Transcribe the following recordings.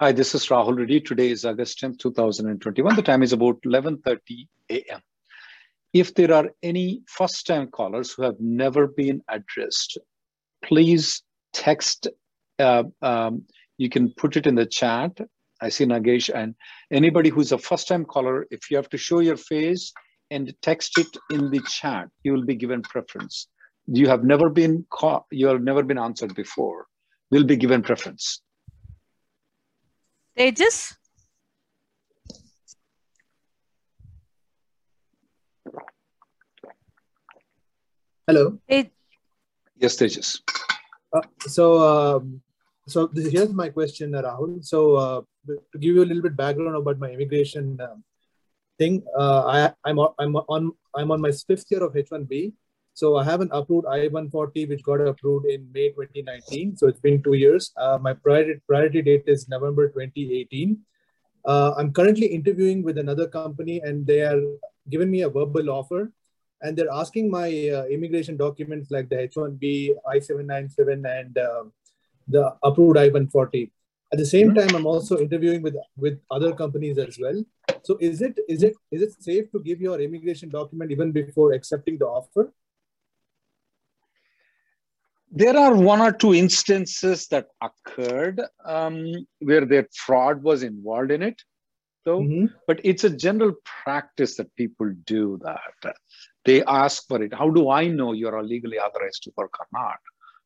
Hi, this is Rahul Reddy. Today is August 10th, 2021. The time is about 11.30 a.m. If there are any first-time callers who have never been addressed, please text. Uh, um, you can put it in the chat. I see Nagesh and anybody who's a first-time caller, if you have to show your face and text it in the chat, you will be given preference. You have never been call, you have never been answered before, will be given preference. Tejas? Hello. Hey, Yes, Tejas. Uh, so, um, so this, here's my question, uh, Rahul. So, uh, to give you a little bit background about my immigration um, thing, uh, I, I'm I'm on I'm on my fifth year of H1B. So I have an approved I-140 which got approved in May 2019. So it's been two years. Uh, my priority priority date is November 2018. Uh, I'm currently interviewing with another company and they are giving me a verbal offer and they're asking my uh, immigration documents like the H1B, I-797 and uh, the approved I-140. At the same time, I'm also interviewing with with other companies as well. So is it is it is it safe to give your immigration document even before accepting the offer? There are one or two instances that occurred um, where that fraud was involved in it, though. Mhm. But it's a general practice that people do that. They ask for it. How do I know you're legally authorized to work or not?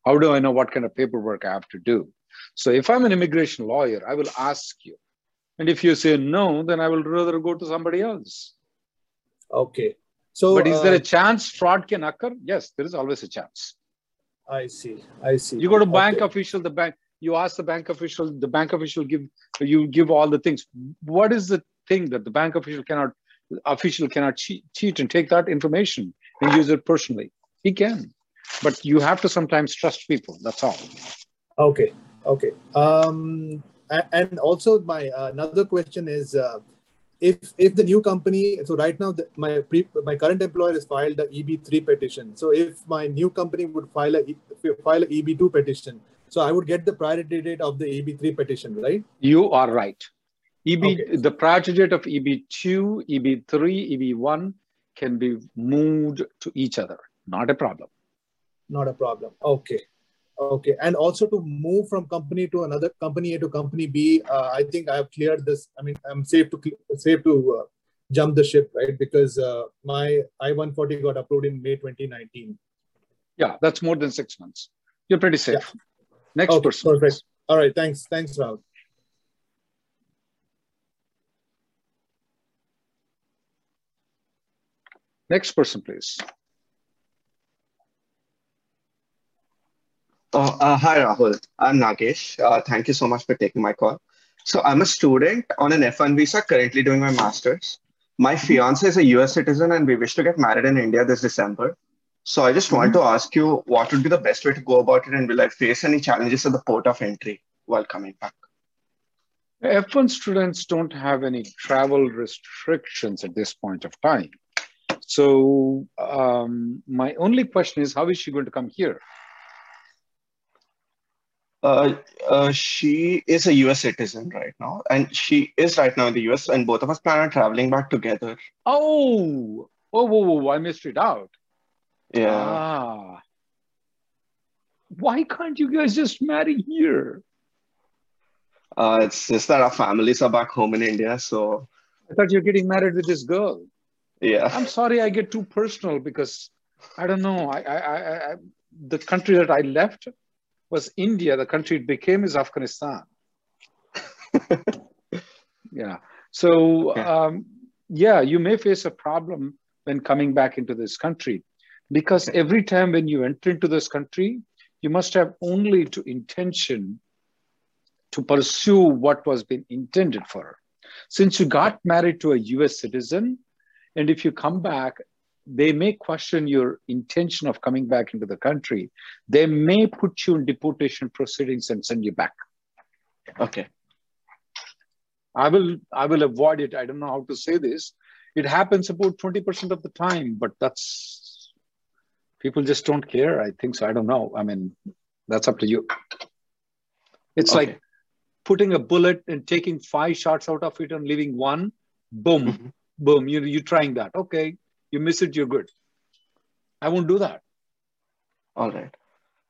How do I know what kind of paperwork I have to do? So if I'm an immigration lawyer, I will ask you. And if you say no, then I will rather go to somebody else. Okay. So but is there uh, a chance fraud can occur? Yes, there is always a chance. I see. I see. You go to bank Okay. official, the bank, you ask the bank official, the bank official give you give all the things. What is the thing that the bank official cannot official cannot cheat, cheat and take that information and use it personally? He can. But you have to sometimes trust people. That's all. Okay. Okay. Um, and also my uh, another question is uh, if if the new company so right now the, my pre, my current employer has filed the EB3 petition. So if my new company would file a file a EB2 petition, so I would get the priority date of the EB3 petition, right? You are right. EB Okay. the priority date of E EB2, EB3, EB1 can be moved to each other. Not a problem. Not a problem. Okay. Okay. And also to move from company to another company A to company B, uh, I think I have cleared this. I mean, I'm safe to safe to uh, jump the ship, right? Because uh, my I-140 got approved in May 2019. Yeah, that's more than six months. You're pretty safe. Next Okay, person. perfect. All right. Thanks. Thanks, Rahul. Next person, please. Oh, uh, hi, Rahul. I'm Nagesh. Uh, thank you so much for taking my call. So I'm a student on an F1 visa, currently doing my master's. My fiance is a US citizen, and we wish to get married in India this December. So I just wanted to ask you, what would be the best way to go about it, and will I face any challenges at the port of entry while coming back? F1 students don't have any travel restrictions at this point of time. So um, my only question is, how is she going to come here? Uh, uh, she is a US citizen right now, and she is right now in the US, and both of us plan on traveling back together. Oh, oh, whoa, whoa, I missed it out. Yeah. Ah. Why can't you guys just marry here? Uh, it's just that our families are back home in India, so I thought you're getting married with this girl. Yeah. I'm sorry I get too personal because I don't know. I, I, I, I the country that I left was India. The country it became is Afghanistan. yeah. So um, yeah, you may face a problem when coming back into this country because every time when you enter into this country, you must have only to intention to pursue what was been intended for. Since you got married to a US citizen, and if you come back, they may question your intention of coming back into the country. They may put you in deportation proceedings and send you back. Okay. I will I will avoid it. I don't know how to say this. It happens about 20% of the time, but that's people just don't care. I think so. I don't know. I mean, that's up to you. It's okay. like putting a bullet and taking five shots out of it and leaving one. Boom, mm-hmm. boom. You you trying that? Okay, you miss it, you're good. I won't do that. All right.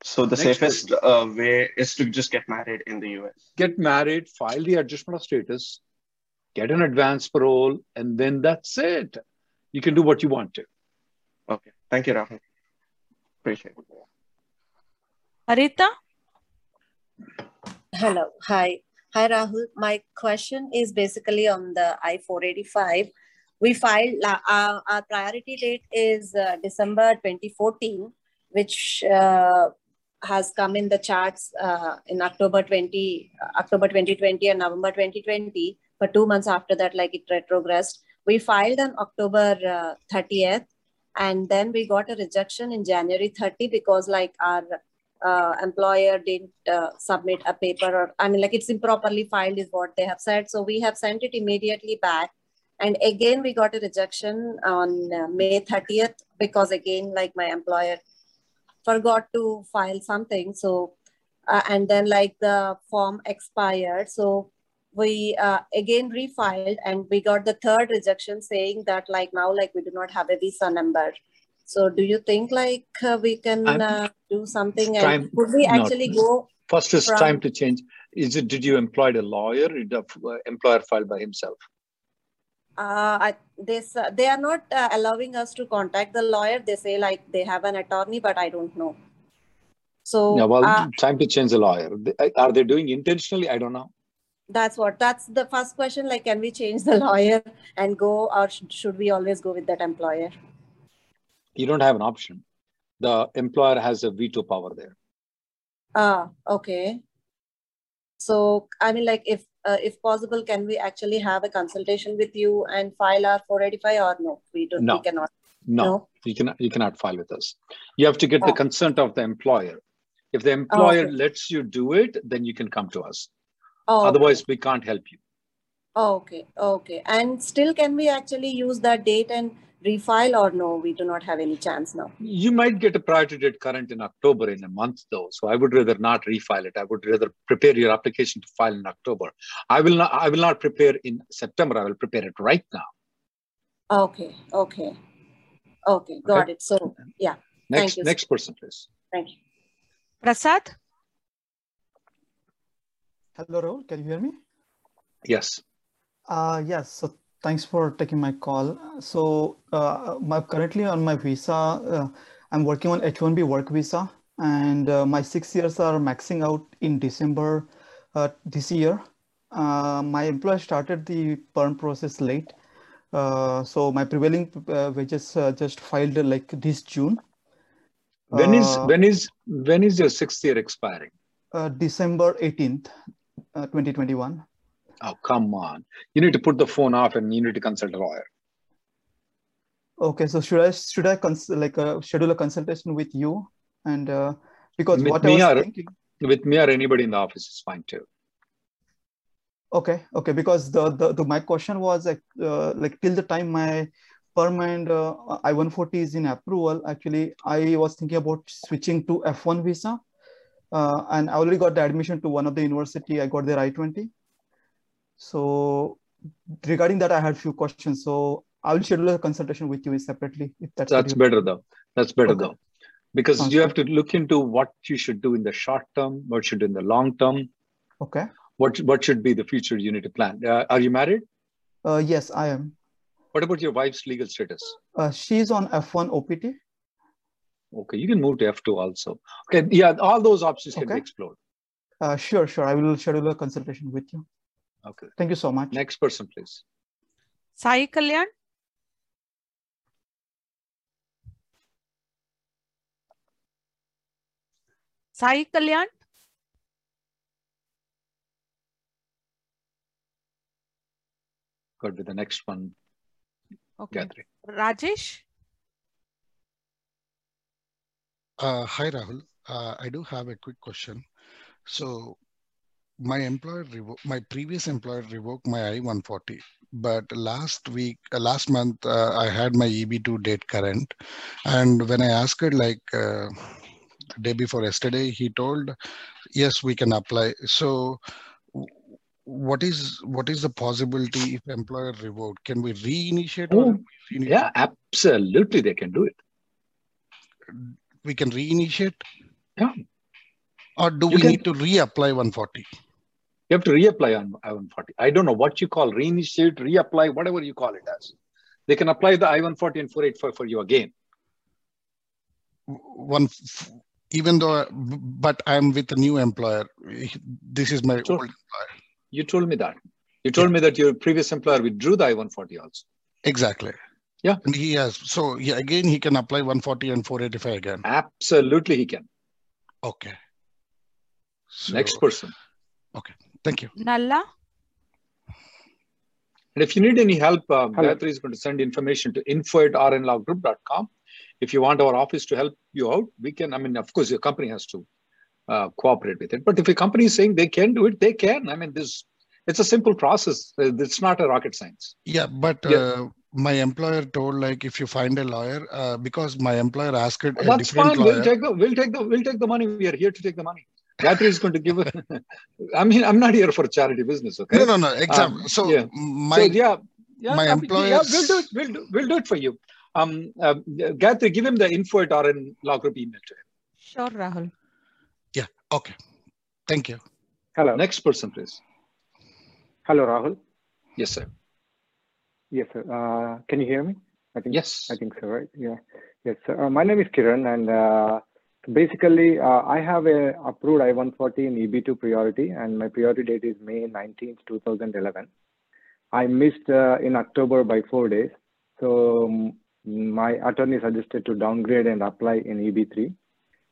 So the Next safest uh, way is to just get married in the US. Get married, file the adjustment of status, get an advance parole, and then that's it. You can do what you want to. Okay. Thank you, Rahul. Appreciate it. Arita? Hello. Hi. Hi, Rahul. My question is basically on the I 485. We filed, uh, our priority date is uh, December 2014, which uh, has come in the charts uh, in October 20, October 2020 and November 2020. but two months after that, like it retrogressed. We filed on October 30th, uh, and then we got a rejection in January 30 because like our uh, employer didn't uh, submit a paper or I mean like it's improperly filed is what they have said. So we have sent it immediately back. And again, we got a rejection on uh, May 30th because again, like my employer forgot to file something. So, uh, and then like the form expired. So we uh, again refiled and we got the third rejection saying that like now like we do not have a visa number. So do you think like uh, we can uh, do something and could we actually no, go? First is from, time to change. Is it, did you employ a lawyer? Did the uh, employer file by himself? Uh, I, they, they are not uh, allowing us to contact the lawyer. They say like they have an attorney, but I don't know. So yeah, well, uh, time to change the lawyer. Are they doing intentionally? I don't know. That's what. That's the first question. Like, can we change the lawyer and go, or should we always go with that employer? You don't have an option. The employer has a veto power there. Ah, okay. So I mean, like, if uh, if possible, can we actually have a consultation with you and file our 485 or no? We don't. No. We cannot. No, no, you cannot. You cannot file with us. You have to get oh. the consent of the employer. If the employer oh, okay. lets you do it, then you can come to us. Oh, Otherwise, okay. we can't help you. Oh, okay. Okay. And still, can we actually use that date and refile or no, we do not have any chance now? You might get a priority date current in October in a month though. So I would rather not refile it. I would rather prepare your application to file in October. I will not, I will not prepare in September. I will prepare it right now. Okay. Okay. Okay. Got okay. it. So yeah. Next, next person, please. Thank you. Prasad? Hello, Rahul. Can you hear me? Yes. Uh, yes. So Thanks for taking my call. So uh, my, currently on my visa, uh, I'm working on H-1B work visa and uh, my six years are maxing out in December uh, this year. Uh, my employer started the perm process late. Uh, so my prevailing wages just filed like this June. When is when is when is your sixth year expiring? December 18th, 2021. Oh, come on. You need to put the phone off and you need to consult a lawyer. Okay, so should I should I cons- like uh, schedule a consultation with you and uh, because with what me I was or, thinking with me or anybody in the office is fine too. Okay, okay, because the the, the my question was like uh, like till the time my permanent uh, I-140 is in approval, actually I was thinking about switching to F1 visa, uh, and I already got the admission to one of the university. I got their I-20, so regarding that, I had a few questions. So I will schedule a consultation with you separately. If that's that's better though. That's better okay. though, because Sounds you have to look into what you should do in the short term, what should do in the long term. Okay. What what should be the future you need to plan? Uh, are you married? Uh, yes, I am. What about your wife's legal status? Uh, she's on F1 OPT. Okay, you can move to F2 also. Okay, yeah, all those options can be explored. Uh, sure, sure. I will schedule a consultation with you. Okay. Thank you so much. Next person, please. Sai Kalyan. Sai Kalyan. Go with the next one, Okay. Gayatri. Rajesh. Uh, hi, Rahul. Uh, I do have a quick question. So, my employer, revo- my previous employer revoked my I-140, but last week, uh, last month, uh, I had my EB2 date current, and when I asked her, like uh, the day before yesterday, he told, yes, we can apply. So, what is what is the possibility if employer revoked? Can we reinitiate? Oh? Yeah, absolutely, they can do it. we can reinitiate. Yeah. Or do You we can- need to reapply 140? You have to reapply on I-140. I don't know what you call reinitiate, reapply, whatever you call it as. They can apply the I-140 and 485 for you again. One, even though, but I'm with a new employer. This is my old employer. You told me that. You told me that your previous employer withdrew the I-140 also. Exactly. Yeah. And he has. So yeah, again, he can apply 140 and 485 again. Absolutely, he can. Okay. So, Next person. Thank you. Nalla. And if you need any help, uh, Hello. Gayatri is going to send information to info at rnlawgroup.com. If you want our office to help you out, we can. I mean, of course, your company has to uh, cooperate with it. But if a company is saying they can do it, they can. I mean, this it's a simple process. Uh, It's not a rocket science. Yeah, but Yeah. uh, my employer told like if you find a lawyer, uh, because my employer asked it a That's different fine. lawyer. We'll take the we'll take the we'll take the money. We are here to take the money. Gayatri is going to give. I mean, I'm not here for charity business. Okay. No, no, no. Exactly. Um, so yeah. my so yeah, yeah, my I mean, yeah, we'll do it. We'll do, we'll do it for you. Um, uh, Gayatri, give him the info at RN Law Group email to him. Sure, Rahul. Yeah. Okay. Thank you. Hello. Next person, please. Hello, Rahul. Yes, sir. Yes, sir. Uh, can you hear me? I think. Yes. I think so, right? Yeah. Yes, sir. Uh, my name is Kiran, and uh, basically, uh, I have a approved I-140 in EB2 priority, and my priority date is May 19, 2011. I missed uh, in October by four days, so um, my attorney suggested to downgrade and apply in EB3,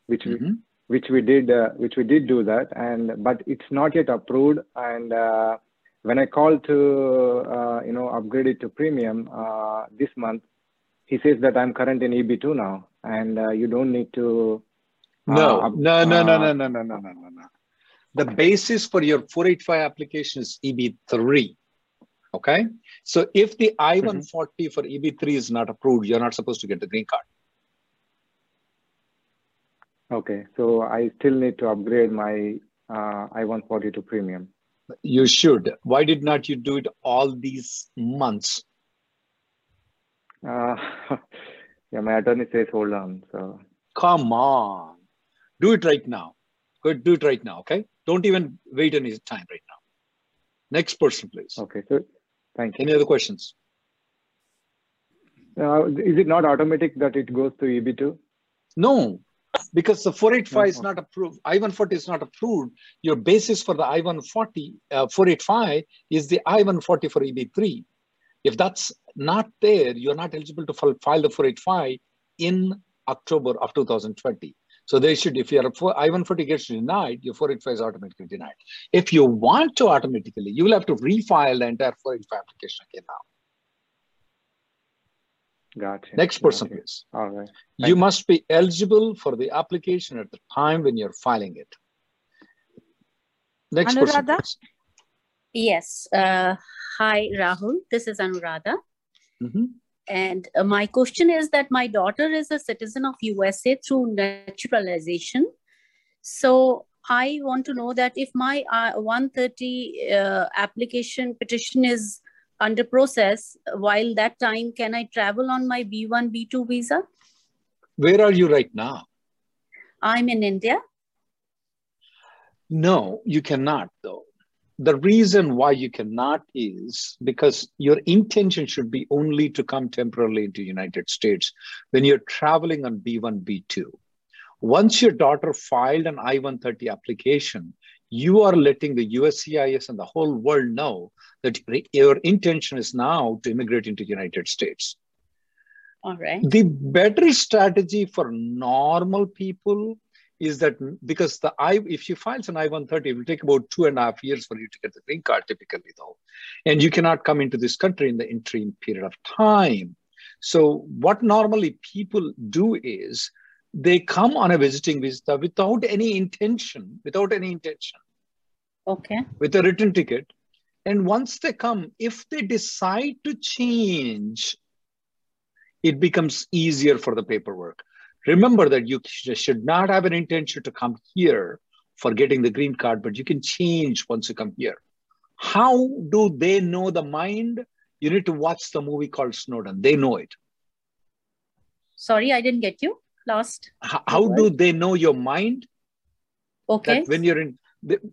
which we Mhm. which we did uh, which we did do that and but it's not yet approved and uh, when i called to uh, you know upgrade it to premium uh, this month he says that i'm current in eb2 now and uh, you don't need to No, uh, no, no, no, uh, no, no, no, no, no, no, no. The basis for your 485 application is EB3. Okay. So if the I-140 for EB3 is not approved, you're not supposed to get the green card. okay so i still need to upgrade my uh, i140 to premium You should. Why did not you do it all these months? uh, yeah my attorney says hold on so Come on. Do it right now. Go do it right now. Okay. Don't even wait any time right now. Next person, please. okay so thank you Any other questions? uh, is it not automatic that it goes to E eb2 No, because the 485 is not approved. I-140 is not approved. Your basis for the I-140, uh, 485 is the I-140 for EB3. If that's not there, you're not eligible to file the 485 in October of 2020. So they should, if your I-140 gets denied, your 485 is automatically denied. If you want to automatically, you will have to refile the entire 485 application again now. gotcha Next person, Gotcha. please. all right You must be eligible for the application at the time when you're filing it. Next person, Anuradha? please. Yes. Uh, hi, Rahul. This is Anuradha. Mhm. And uh, my question is that my daughter is a citizen of USA through naturalization. So I want to know that if my uh, 130 uh, application petition is under process, while that time, can I travel on my B1, B2 visa? Where are you right now? I'm in India. No, you cannot though. The reason why you cannot is because your intention should be only to come temporarily into United States when you're traveling on B1, B2. Once your daughter filed an I-130 application, you are letting the USCIS and the whole world know that your intention is now to immigrate into United States. All right. The better strategy for normal people is that because the I, if you file an I-130, it will take about two and a half years for you to get the green card typically though. And you cannot come into this country in the interim period of time. So what normally people do is they come on a visiting visa without any intention, without any intention. Okay. With a written ticket. And once they come, if they decide to change, it becomes easier for the paperwork. Remember that you should not have an intention to come here for getting the green card, but you can change once you come here. How do they know the mind? You need to watch the movie called Snowden. They know it. Sorry, I didn't get you. Lost. How, how do they know your mind? Okay. That when you're in,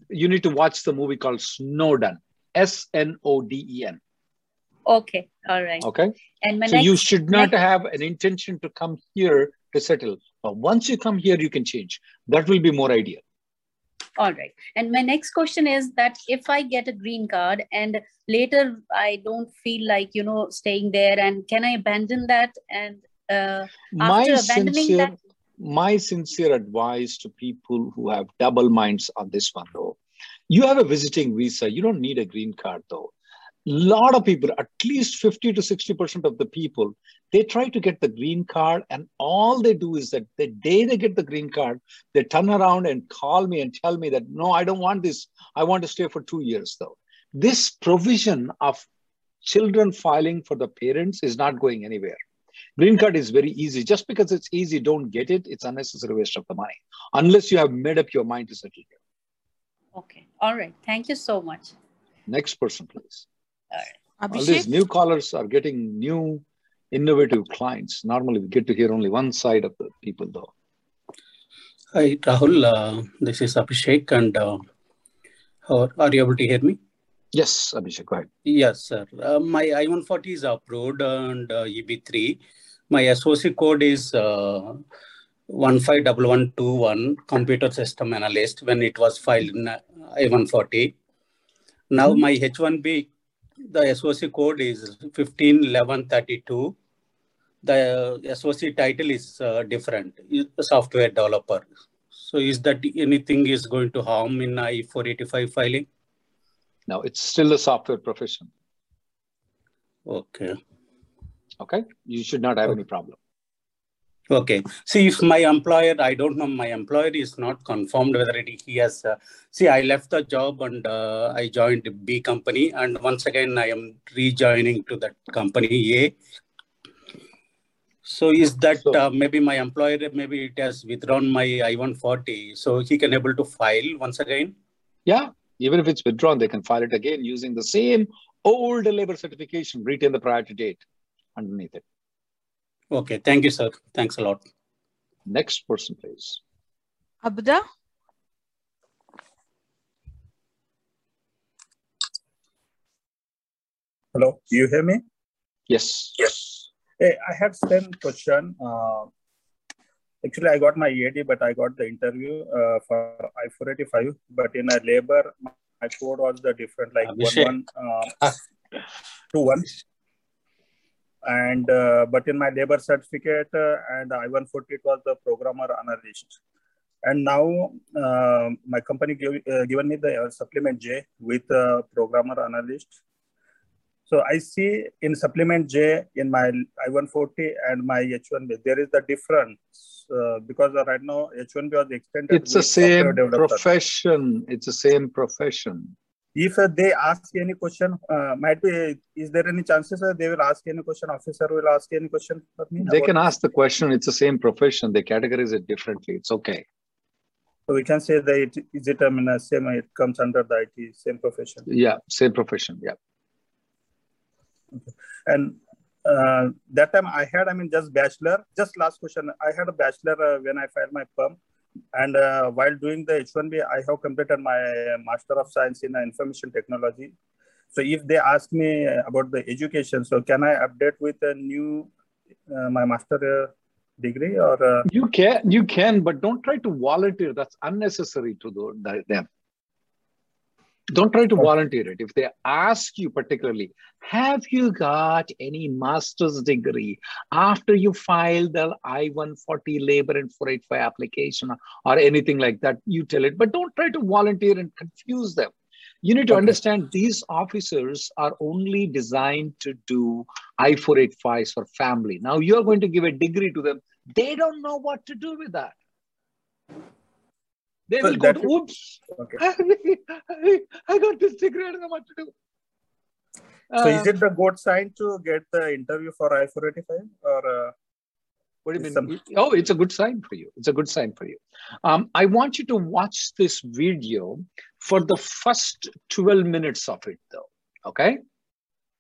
you need to watch the movie called Snowden. S N O D E N. Okay. All right. Okay. And so next, you should not next- have an intention to come here to settle. But once you come here, you can change. That will be more ideal. All right. And my next question is that if I get a green card and later I don't feel like, you know, staying there and can I abandon that? And uh, my after abandoning sincere, that, my sincere advice to people who have double minds on this one, though, you have a visiting visa. You don't need a green card, though. Lot of people, at least 50 to 60% of the people, they try to get the green card, and all they do is that the day they get the green card, they turn around and call me and tell me that, no, I don't want this. I want to stay for two years, though. This provision of children filing for the parents is not going anywhere. Green card is very easy. Just because it's easy, don't get it. It's unnecessary waste of the money, unless you have made up your mind to settle here. okay. All right. Thank you so much. Next person, please. All right. All these new callers are getting new, innovative clients. Normally, we get to hear only one side of the people, though. Hi, Rahul. Uh, this is Abhishek, and uh, how- are you able to hear me? Yes, Abhishek, go ahead. Yes, sir. Uh, my I-140 is approved and uh, EB3. My SOC code is uh, 151121, Computer System Analyst, when it was filed in uh, I-140. Now my H-1B, the SOC code is 151132. The uh, SOC title is uh, different, software developer. So is that anything is going to harm in I-485 filing? Now, it's still a software profession. Okay. Okay, you should not have any problem. Okay. See, if my employer, I don't know, my employer is not confirmed whether it, he has. Uh, see, I left the job and uh, I joined B company, and once again I am rejoining to that company A. So is that So- uh, maybe my employer maybe it has withdrawn my I-140, so he can able to file once again? Yeah, even if it's withdrawn, they can file it again using the same old labor certification, retain the priority date underneath it. Okay. Thank you, sir. Thanks a lot. Next person, please. Abda, Hello, do you hear me? Yes. Yes. Hey, I have same question. Uh, actually, I got my EAD, but I got the interview uh, for I-485. But in a labor, my code was the different, like Abhishek. one one uh, two one. And uh, but in my labor certificate uh, and I-140, it was the programmer analyst. And now uh, my company give, uh, given me the uh, supplement J with uh, programmer analyst. So I see in supplement J in my I-140 and my H-1B, there is the difference uh, because right now H-1B was extended. It's the same profession. It's the same profession. If they ask any question, uh, might be, is there any chances uh, they will ask any question, officer will ask any question for me? They can ask the question. It's the same profession. They categorize it differently. It's okay. So we can say that it, is it, I mean, same, it comes under the IT, same profession. Yeah, same profession. Yeah. And uh, that time I had, I mean, just bachelor. Just last question. I had a bachelor uh, when I filed my perm, And uh, while doing the H1B, I have completed my Master of Science in Information Technology. So if they ask me about the education, so can I update with a new uh, my master uh, degree or uh... you can you can, but don't try to volunteer. That's unnecessary to them. Don't try to volunteer it. If they ask you particularly, have you got any master's degree after you filed the I-140 labor and 485 application or anything like that, you tell it. But don't try to volunteer and confuse them. You need to okay. understand these officers are only designed to do I-485s for family. Now you're going to give a degree to them. They don't know what to do with that. They will go to, oops, okay. I, I, got this degree, I don't know what to do. So is it the good sign to get the interview for I-485 or? Uh, what do you mean? Some... Oh, it's a good sign for you. It's a good sign for you. Um, I want you to watch this video for the first 12 minutes of it though. Okay?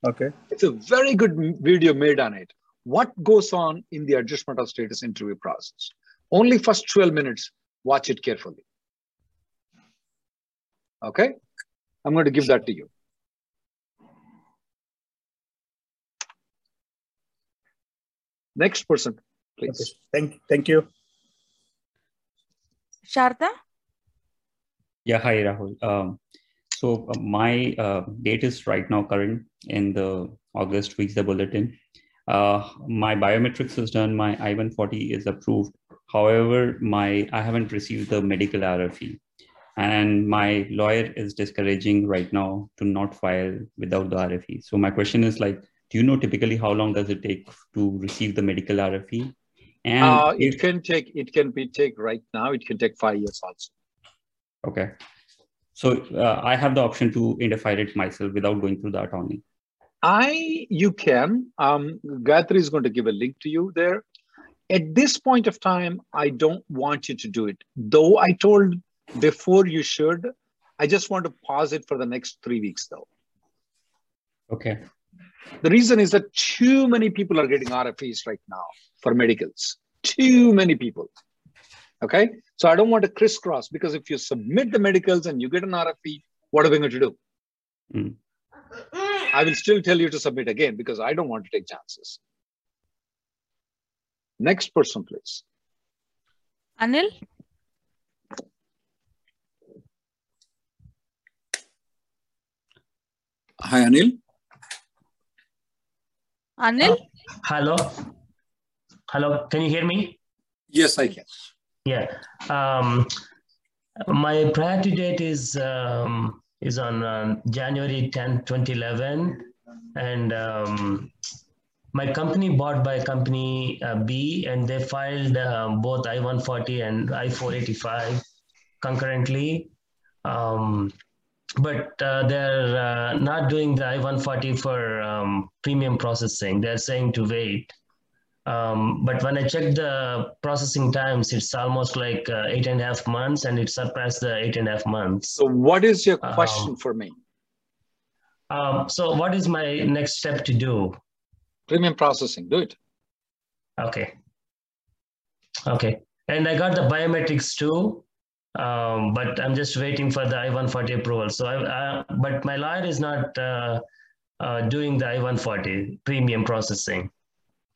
Okay. It's a very good video made on it. What goes on in the adjustment of status interview process? Only first 12 minutes, watch it carefully. Okay? I'm going to give that to you. Next person, please. Okay. Thank, thank you. Sharda? Yeah, hi, Rahul. Um, so uh, my uh, date is right now current in the August visa bulletin. Uh, my biometrics is done. My I-140 is approved. However, my I haven't received the medical RFE and my lawyer is discouraging right now to not file without the RFE. So my question is like, do you know typically how long does it take to receive the medical RFE? And uh, if, it can take it can be take right now. It can take five years also. Okay, so uh, I have the option to identify it myself without going through the attorney. I you can. Um, Gayatri is going to give a link to you there. At this point of time, I don't want you to do it. Though I told before you should. I just want to pause it for the next three weeks though. Okay. The reason is that too many people are getting RFEs right now for medicals. Too many people. Okay. So I don't want to crisscross because if you submit the medicals and you get an RFE, what are we going to do? Mm. I will still tell you to submit again because I don't want to take chances. Next person, please. Anil? Hi, Anil. Anil? Uh, hello. Hello. Can you hear me? Yes, I can. Yeah. Um, my priority date is um, is on um, January 10, 2011, and um, my company bought by company uh, B, and they filed uh, both I-140 and I-485 concurrently. Um, but uh, they're uh, not doing the I-140 for um, premium processing. They're saying to wait. Um, but when I checked the processing times, it's almost like uh, eight and a half months, and it surpassed the eight and a half months. So, what is your um, question um, for me? Um, so, what is my next step to do? Premium processing. Do it. Okay. Okay. And I got the biometrics too um, but I'm just waiting for the I-140 approval. So, I, I, but my lawyer is not uh, uh, doing the I-140 premium processing.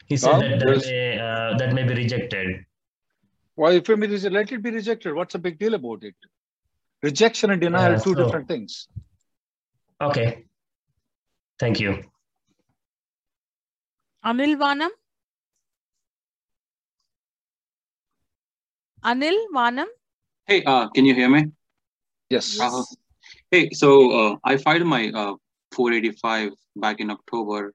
He said oh, that that may, uh, that may be rejected. Well, if it is, let it be rejected. What's the big deal about it? Rejection and denial are two so, different things. Okay. Thank you. Anil Vanam. Anil Vanam. Hey, uh, can you hear me? Yes. Uh, hey, so uh, I filed my uh, 485 back in October,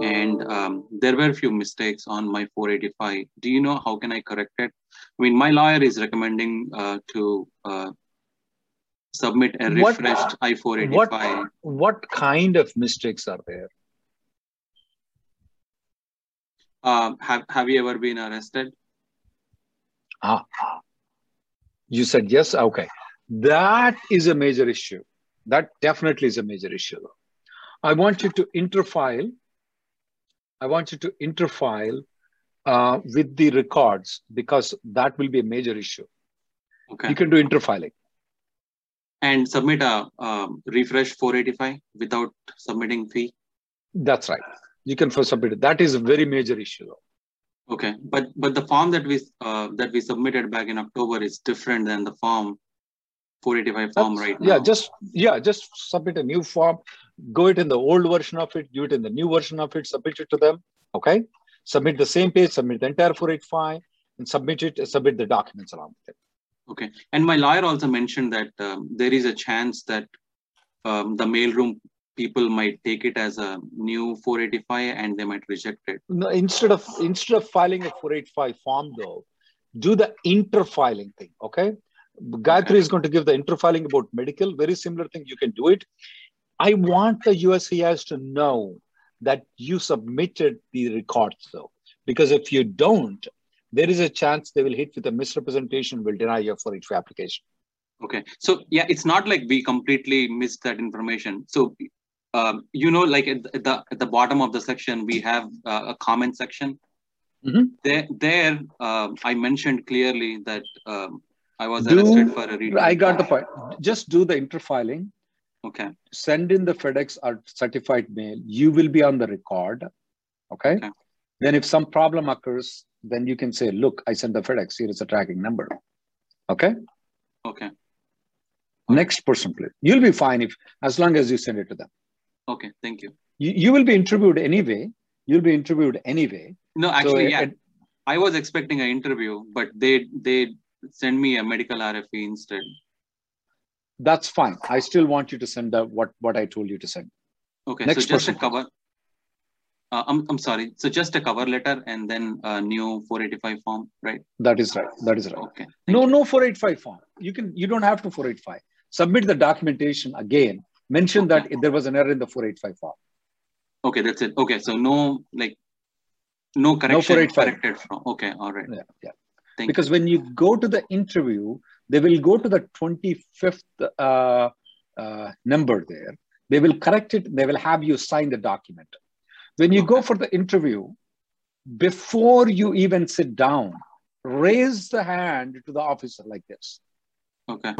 and um, there were a few mistakes on my 485. Do you know how can I correct it? I mean, my lawyer is recommending uh, to uh, submit a refreshed I-485. What, what kind of mistakes are there? Uh, have, have you ever been arrested? Ah, you said yes? Okay. That is a major issue. That definitely is a major issue. I want you to interfile. I want you to interfile uh, with the records because that will be a major issue. Okay. You can do interfiling. And submit a um, refresh 485 without submitting fee. That's right. You can first submit it. That is a very major issue, though. Okay, but but the form that we uh, that we submitted back in October is different than the form 485 form That's- right yeah, now. just yeah, just submit a new form. Go it in the old version of it. Do it in the new version of it. Submit it to them. Okay. Submit the same page. Submit the entire 485 and submit it. Submit the documents along with it. Okay, and my lawyer also mentioned that um, there is a chance that um, the mailroom people might take it as a new 485 and they might reject it. No, instead of instead of filing a 485 form though, do the interfiling thing. Okay. Gayatri is going to give the interfiling about medical, very similar thing. You can do it. I want the USCIS to know that you submitted the records though, because if you don't, there is a chance they will hit with a misrepresentation, will deny your 485 application. Okay, so yeah, it's not like we completely missed that information. So, um, you know, like at the, at the bottom of the section, we have uh, a comment section. There, there, um, I mentioned clearly that um, I was arrested for a reading. I got the point. Just do the interfiling. Okay. Send in the FedEx or certified mail. You will be on the record. Okay. Then if some problem occurs, then you can say, look, I sent the FedEx. Here is a tracking number. Okay. Okay. Next person, please. You'll be fine if as long as you send it to them. Okay. Thank you. You, you will be interviewed anyway. You'll be interviewed anyway. No, So, actually, yeah, it- I was expecting an interview, but they they send me a medical RFE instead. That's fine. I still want you to send out what, what I told you to send. Okay, Next so just person. a cover. Uh, I'm I'm sorry. So just a cover letter and then a new 485 form, right? That is right. That is right. Okay. No, no 485 form. You can you don't have to 485. Submit the documentation again. Mention that there was an error in the 485 form. Okay, that's it. Okay, so no like no correction 485. corrected from. Okay, all right. Yeah, yeah. Thank because when you go to the interview, they will go to the 25th uh, uh, number there. They will correct it. They will have you sign the document. When you go for the interview, before you even sit down, raise the hand to the officer like this. Okay.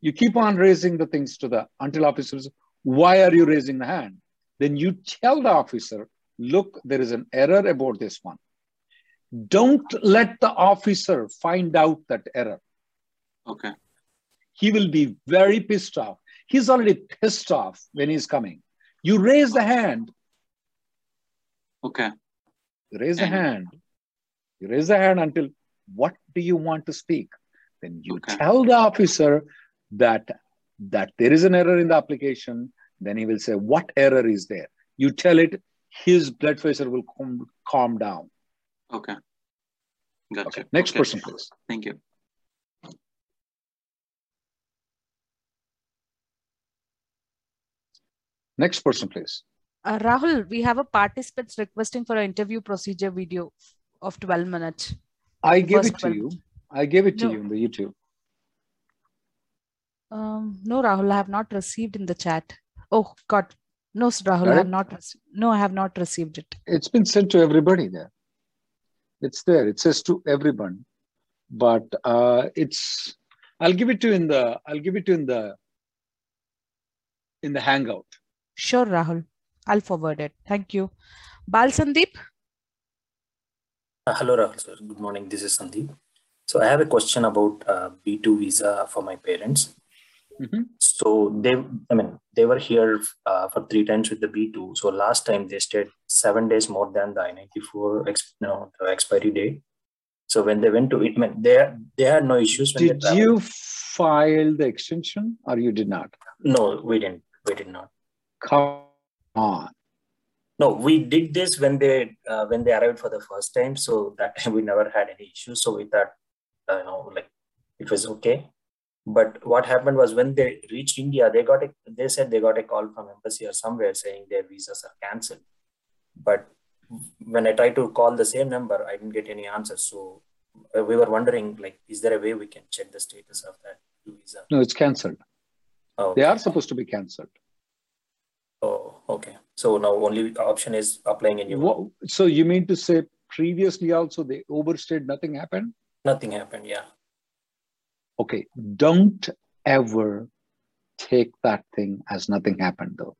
You keep on raising the things to the until officers. Why are you raising the hand? Then you tell the officer, look, there is an error about this one. Don't let the officer find out that error. Okay. He will be very pissed off. He's already pissed off when he's coming. You raise the hand. Okay. You raise the hand. You raise the hand until what do you want to speak? Then you tell the officer that that there is an error in the application. Then he will say, What error is there? You tell it, his blood pressure will calm, calm down. Okay. Gotcha. Next Okay. person, please. Thank you. Next person, please. Uh, Rahul, we have a participants requesting for an interview procedure video of 12 minutes. I The gave it to 12 you. I gave it to No. you in the YouTube. Um, no, Rahul, I have not received in the chat. Oh, God. No, Rahul, Got I have not received. No, I have not received it. It's been sent to everybody there. It's there. It says to everyone, but uh, it's. I'll give it to you in the. I'll give it to you in the. In the Hangout. Sure, Rahul. I'll forward it. Thank you. Bal Sandeep? Uh, Hello, Rahul sir. Good morning. This is Sandeep. So I have a question about uh, B2 visa for my parents. So they, I mean, they were here uh, for three times with the B2. So last time they stayed seven days more than the I-94 ex, no, the expiry date. So when they went to it, I mean, they they had no issues when Did you file the extension or you did not? No, we didn't. We did not. Come on. No, we did this when they uh, when they arrived for the first time. So that time we never had any issues. So we thought, uh, you know, like it was okay. But what happened was when they reached India, they got a they said they got a call from embassy or somewhere saying their visas are cancelled. But when I tried to call the same number, I didn't get any answers. So uh, we were wondering, like, is there a way we can check the status of that visa? No, it's cancelled. Oh, They are supposed to be cancelled. Oh, okay. So now only option is applying a new. What, so you mean to say previously also they overstayed, nothing happened? Nothing happened. Yeah. Okay, don't ever take that thing as nothing happened though.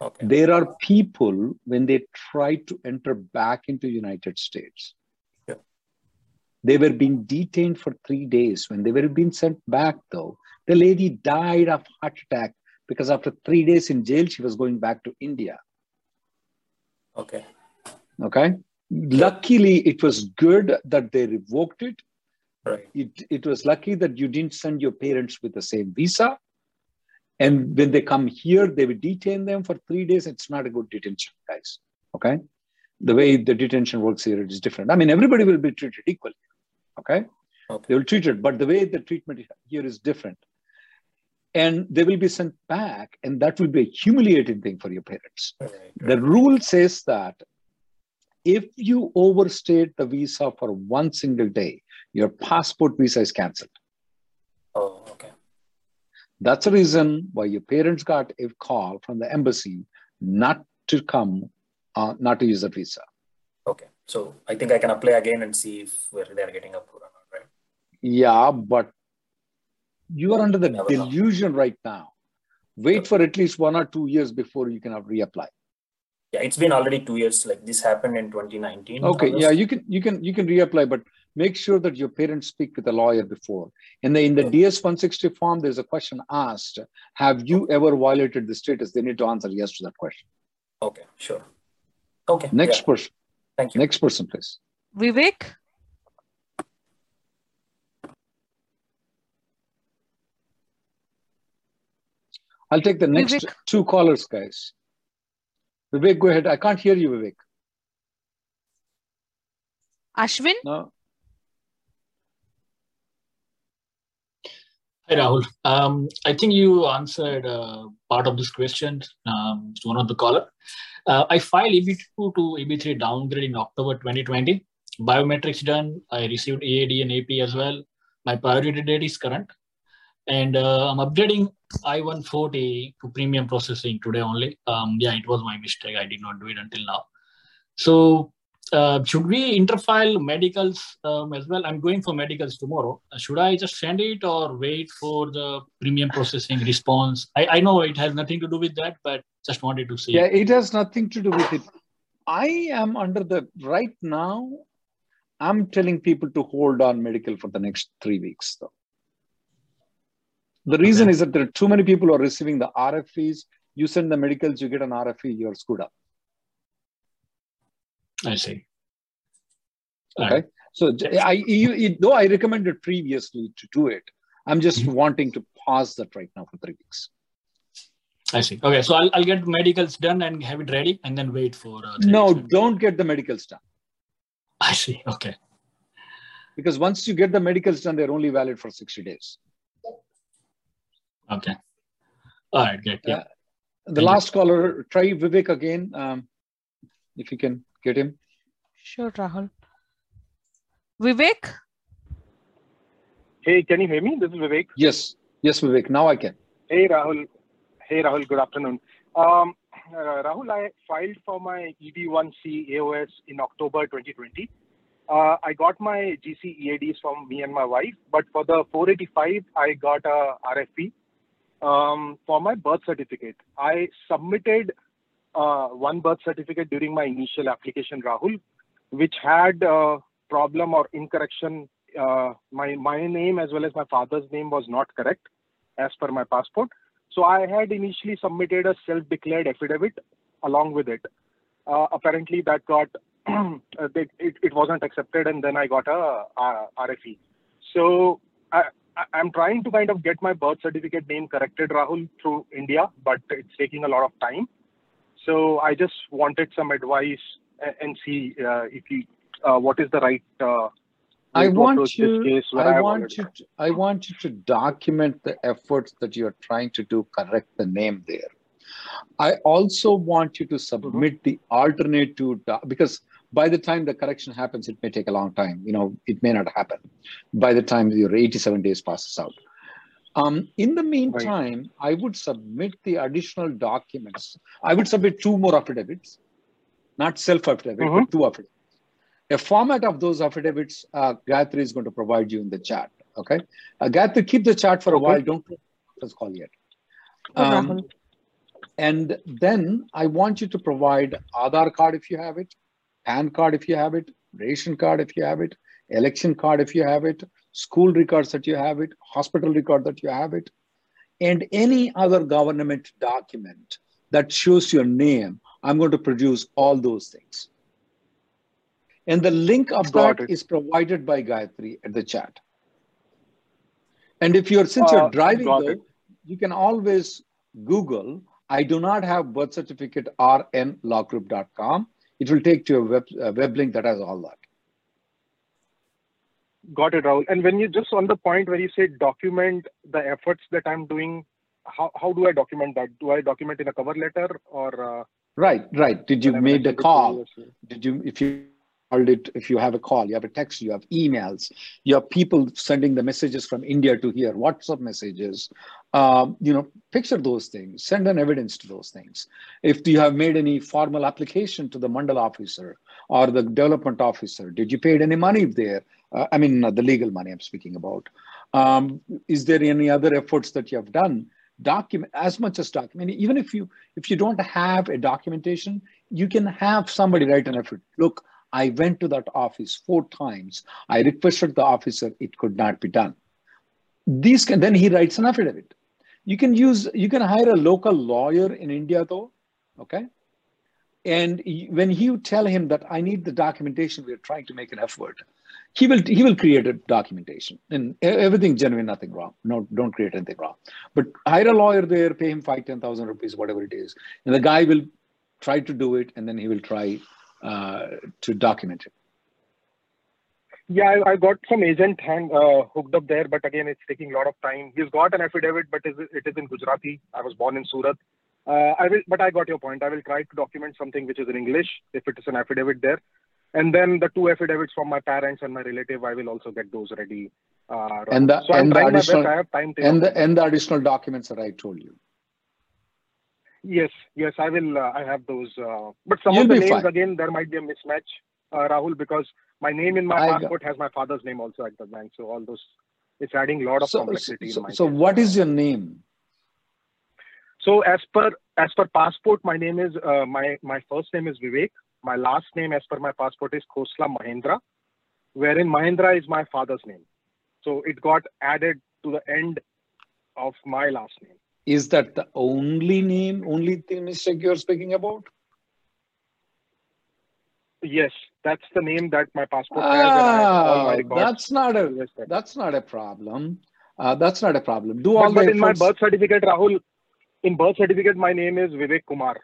Okay. There are people when they try to enter back into United States, yeah. they were being detained for three days. When they were being sent back though, the lady died of heart attack because after three days in jail, she was going back to India. Okay. Okay. Luckily, it was good that they revoked it. Right. It, it was lucky that you didn't send your parents with the same visa. And when they come here, they will detain them for three days. It's not a good detention, guys. Okay. The way the detention works here is different. I mean, everybody will be treated equally. Okay. okay. They will treat it, but the way the treatment here is different. And they will be sent back, and that will be a humiliating thing for your parents. Right. The rule says that if you overstayed the visa for one single day, your passport visa is canceled. Oh, okay. That's the reason why your parents got a call from the embassy not to come, uh, not to use the visa. Okay. So I think I can apply again and see if they're getting approved or not, right? Yeah, but you are under the delusion know. right now. Wait okay. for at least one or two years before you can reapply yeah it's been already two years like this happened in 2019 okay August. yeah you can you can you can reapply but make sure that your parents speak with a lawyer before. In the in the ds 160 form there's a question asked have you ever violated the status? They need to answer yes to that question. Okay sure. Okay next yeah. person. Thank you. Next person please. Vivek? I'll take the next Vivek. two callers, guys. Vivek, go ahead. I can't hear you, Vivek. Ashwin? No. Hi, Rahul. Um, I think you answered uh, part of this question um, to one of the caller. Uh, I filed EB2 to EB3 downgrade in October 2020. Biometrics done. I received EAD and AP as well. My priority date is current. And uh, I'm updating I-140 to premium processing today only. Um, yeah, it was my mistake. I did not do it until now. So uh, should we interfile medicals um, as well? I'm going for medicals tomorrow. Uh, should I just send it or wait for the premium processing response? I, I know it has nothing to do with that, but just wanted to see. Yeah, it has nothing to do with it. I am under the right now. I'm telling people to hold on medical for the next three weeks, though. The reason okay. is that there are too many people who are receiving the RFEs. You send the medicals, you get an RFE, you're screwed up. I see. okay. Right. So I, you, though I recommended previously to do it, I'm just mm-hmm. wanting to pause that right now for three weeks. I see. Okay, so I'll, I'll get medicals done and have it ready, and then wait for. Uh, no, don't get the medicals done. I see. Okay. Because once you get the medicals done, they're only valid for 60 days. Okay. All right, great. Yeah. Uh, the Thank last you. caller, try Vivek again, um, if you can get him. Sure, Rahul. Vivek? Hey, can you hear me? This is Vivek. Yes. Yes, Vivek. Now I can. Hey, Rahul. Hey, Rahul. Good afternoon. Um, uh, Rahul, I filed for my EB1C AOS in October 2020. Uh, I got my GC EADs from me and my wife, but for the 485, I got a RFE um, for my birth certificate. I submitted uh, one birth certificate during my initial application, Rahul, which had a problem or incorrection. Uh, my my name as well as my father's name was not correct as per my passport. So I had initially submitted a self-declared affidavit along with it. Uh, apparently, that got it, it wasn't accepted, and then I got a, a RFE. So I'm trying to kind of get my birth certificate name corrected, Rahul, through India, but it's taking a lot of time. So I just wanted some advice and see uh, if you, uh, what is the right. Uh, I want you. I, I want you. To, I want you to document the efforts that you are trying to do. Correct the name there. I also want you to submit mm-hmm. the alternative because by the time the correction happens, it may take a long time. You know, it may not happen by the time your 87 days passes out. Um, in the meantime, right. I would submit the additional documents. I would submit two more affidavits, not self-affidavit, mm-hmm. but two affidavits. A format of those affidavits, uh, Gayatri is going to provide you in the chat. Okay. Uh, Gayatri, keep the chat for a Okay. while. Don't let's call yet. Um, and then I want you to provide Aadhaar card if you have it, PAN card if you have it, ration card if you have it, election card if you have it, school records that you have it, hospital record that you have it, and any other government document that shows your name. I'm going to produce all those things. And the link of Got that it. is provided by Gayatri at the chat. And if you're, since you're Uh, driving though, it. you can always Google, I do not have birth certificate rnlawgroup.com. It will take to a web, a web link that has all that. Got it, Rahul. And when you just on the point where you say document the efforts that I'm doing, how, how do I document that? Do I document in a cover letter or? Uh, Right, right. Did you made a send it to call? Did you, if you it, if you have a call, you have a text, you have emails, you have people sending the messages from India to here, WhatsApp messages, um, you know, picture those things, send an evidence to those things. If you have made any formal application to the mandal officer or the development officer, did you paid any money there? Uh, I mean, uh, the legal money I'm speaking about. Um, is there any other efforts that you have done? Document as much as document. Even if you if you don't have a documentation, you can have somebody write an effort. Look, I went to that office four times. I requested the officer, it could not be done. These can then he writes an affidavit. You can use you can hire a local lawyer in India though, okay? And he- when you tell him that I need the documentation, we're trying to make an effort, he will he will create a documentation and everything genuine, nothing wrong. No, don't create anything wrong. But hire a lawyer there, pay him five, ten thousand rupees, whatever it is, and the guy will try to do it, and then he will try to document it. Yeah, I, I got some agent hand uh, hooked up there, but again, it's taking a lot of time. He's got an affidavit, but is it is in Gujarati. I was born in Surat. Uh, I will, but I got your point. I will try to document something which is in English if it is an affidavit there, and then the two affidavits from my parents and my relative. I will also get those ready. Uh, And the so I'm and the trying my best. additional I have time till and the and the additional documents that I told you. Yes, yes, I will. Uh, I have those. Uh, but some You'll of the names fine. again, there might be a mismatch, uh, Rahul, because my name in my I got- passport has my father's name also at the bank. So all those, it's adding a lot of So, complexity so, so what is your name? So as per as per passport, my name is uh, my my first name is Vivek. My last name, as per my passport, is Khosla Mahendra, wherein Mahendra is my father's name. So it got added to the end of my last name. Is that the only name, only thing mistake you're speaking about? Yes, that's the name that my passport has, and I have my Ah, that's not a Yes, that's not a problem. Uh, that's not a problem. Do But, all but in my birth certificate, Rahul, in birth certificate, my name is Vivek Kumar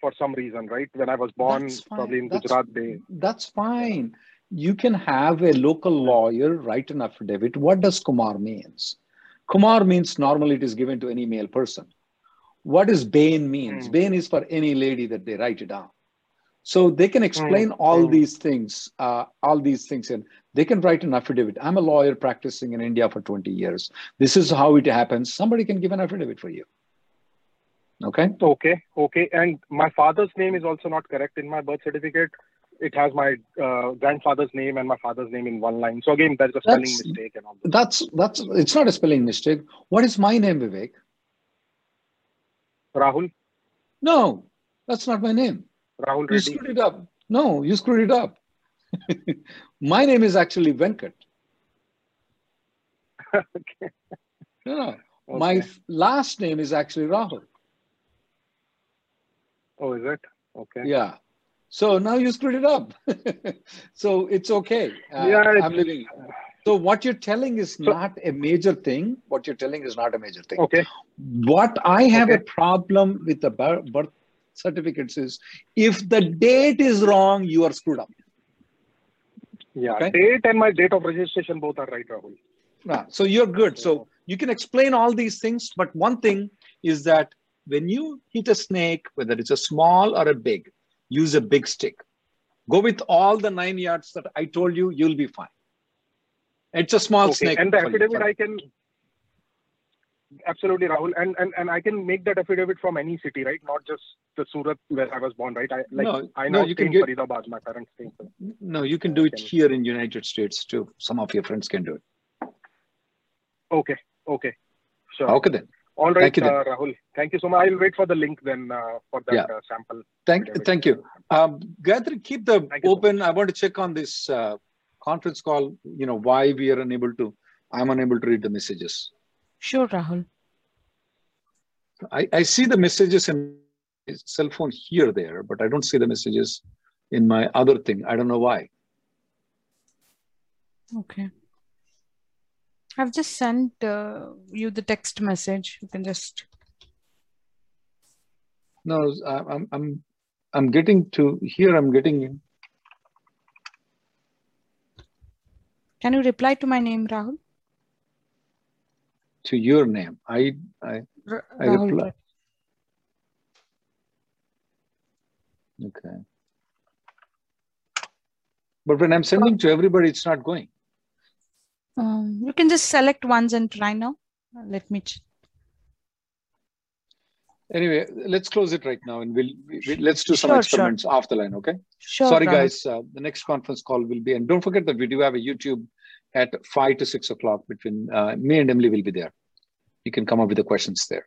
for some reason, right? When I was born, probably in That's- Gujarat, they. That's fine. You can have a local lawyer write an affidavit. What does Kumar means? Kumar means normally it is given to any male person. What does Bain means? Hmm. Bain is for any lady that they write it down. So they can explain all these things, uh, all these things, and they can write an affidavit. I'm a lawyer practicing in India for 20 years. This is how it happens. Somebody can give an affidavit for you. Okay. Okay, okay. And my father's name is also not correct in my birth certificate. It has my uh, grandfather's name and my father's name in one line. So again, there's a spelling That's- mistake and all. That's that's it's not a spelling mistake. What is my name, Vivek? Rahul, No, that's not my name. Rahul You screwed it up. No, you screwed it up. my name is actually Venkat. okay. No, no. My Okay. f- last name is actually Rahul. Oh, is it? Okay. Yeah. So now you screwed it up. so it's okay. Uh, Yeah, I'm living. So what you're telling is not a major thing. What you're telling is not a major thing. Okay. What I have a problem with the birth certificates is if the date is wrong, you are screwed up. Yeah, Okay. date and my date of registration both are right, Rahul. Ah, so you're good. So you can explain all these things, but one thing is that when you hit a snake, whether it's a small or a big, use a big stick. Go with all the nine yards that I told you, you'll be fine. It's a small Okay. snake. And the affidavit I can absolutely Rahul. And, and and I can make that affidavit from any city, right? Not just the Surat where I was born, right? I like No, I no, you can get- Faridabad, my parents stay in No, you can do it here in United States too. Some of your friends can do it. Okay. Okay. Sure. Okay then. All right, Thank you uh, Rahul. Thank you so much. I'll wait for the link then uh, for that Yeah. uh, sample. Thank, whatever. thank you. Um, Gayatri, keep the open. I want to check on this uh, conference call. You know why we are unable to. I'm unable to read the messages. Sure, Rahul. I, I see the messages in cell phone here there, but I don't see the messages in my other thing. I don't know why. Okay. I've just sent uh, you the text message. You can just. No, I'm I'm I'm getting to here. I'm getting Can you reply to my name, Rahul? to your name. I I R- I Rahul. reply. Okay. But when I'm sending to everybody, it's not going. Um, you can just select once and try now. Let me. Anyway, let's close it right now, and we'll, we, we- let's do some Sure, sure. experiments off the line. Okay. Sure, Sorry, Rahul. guys. Uh, the next conference call will be, and don't forget that we do have a YouTube at five to six o'clock. Between uh, me and Emily will be there. You can come up with the questions there.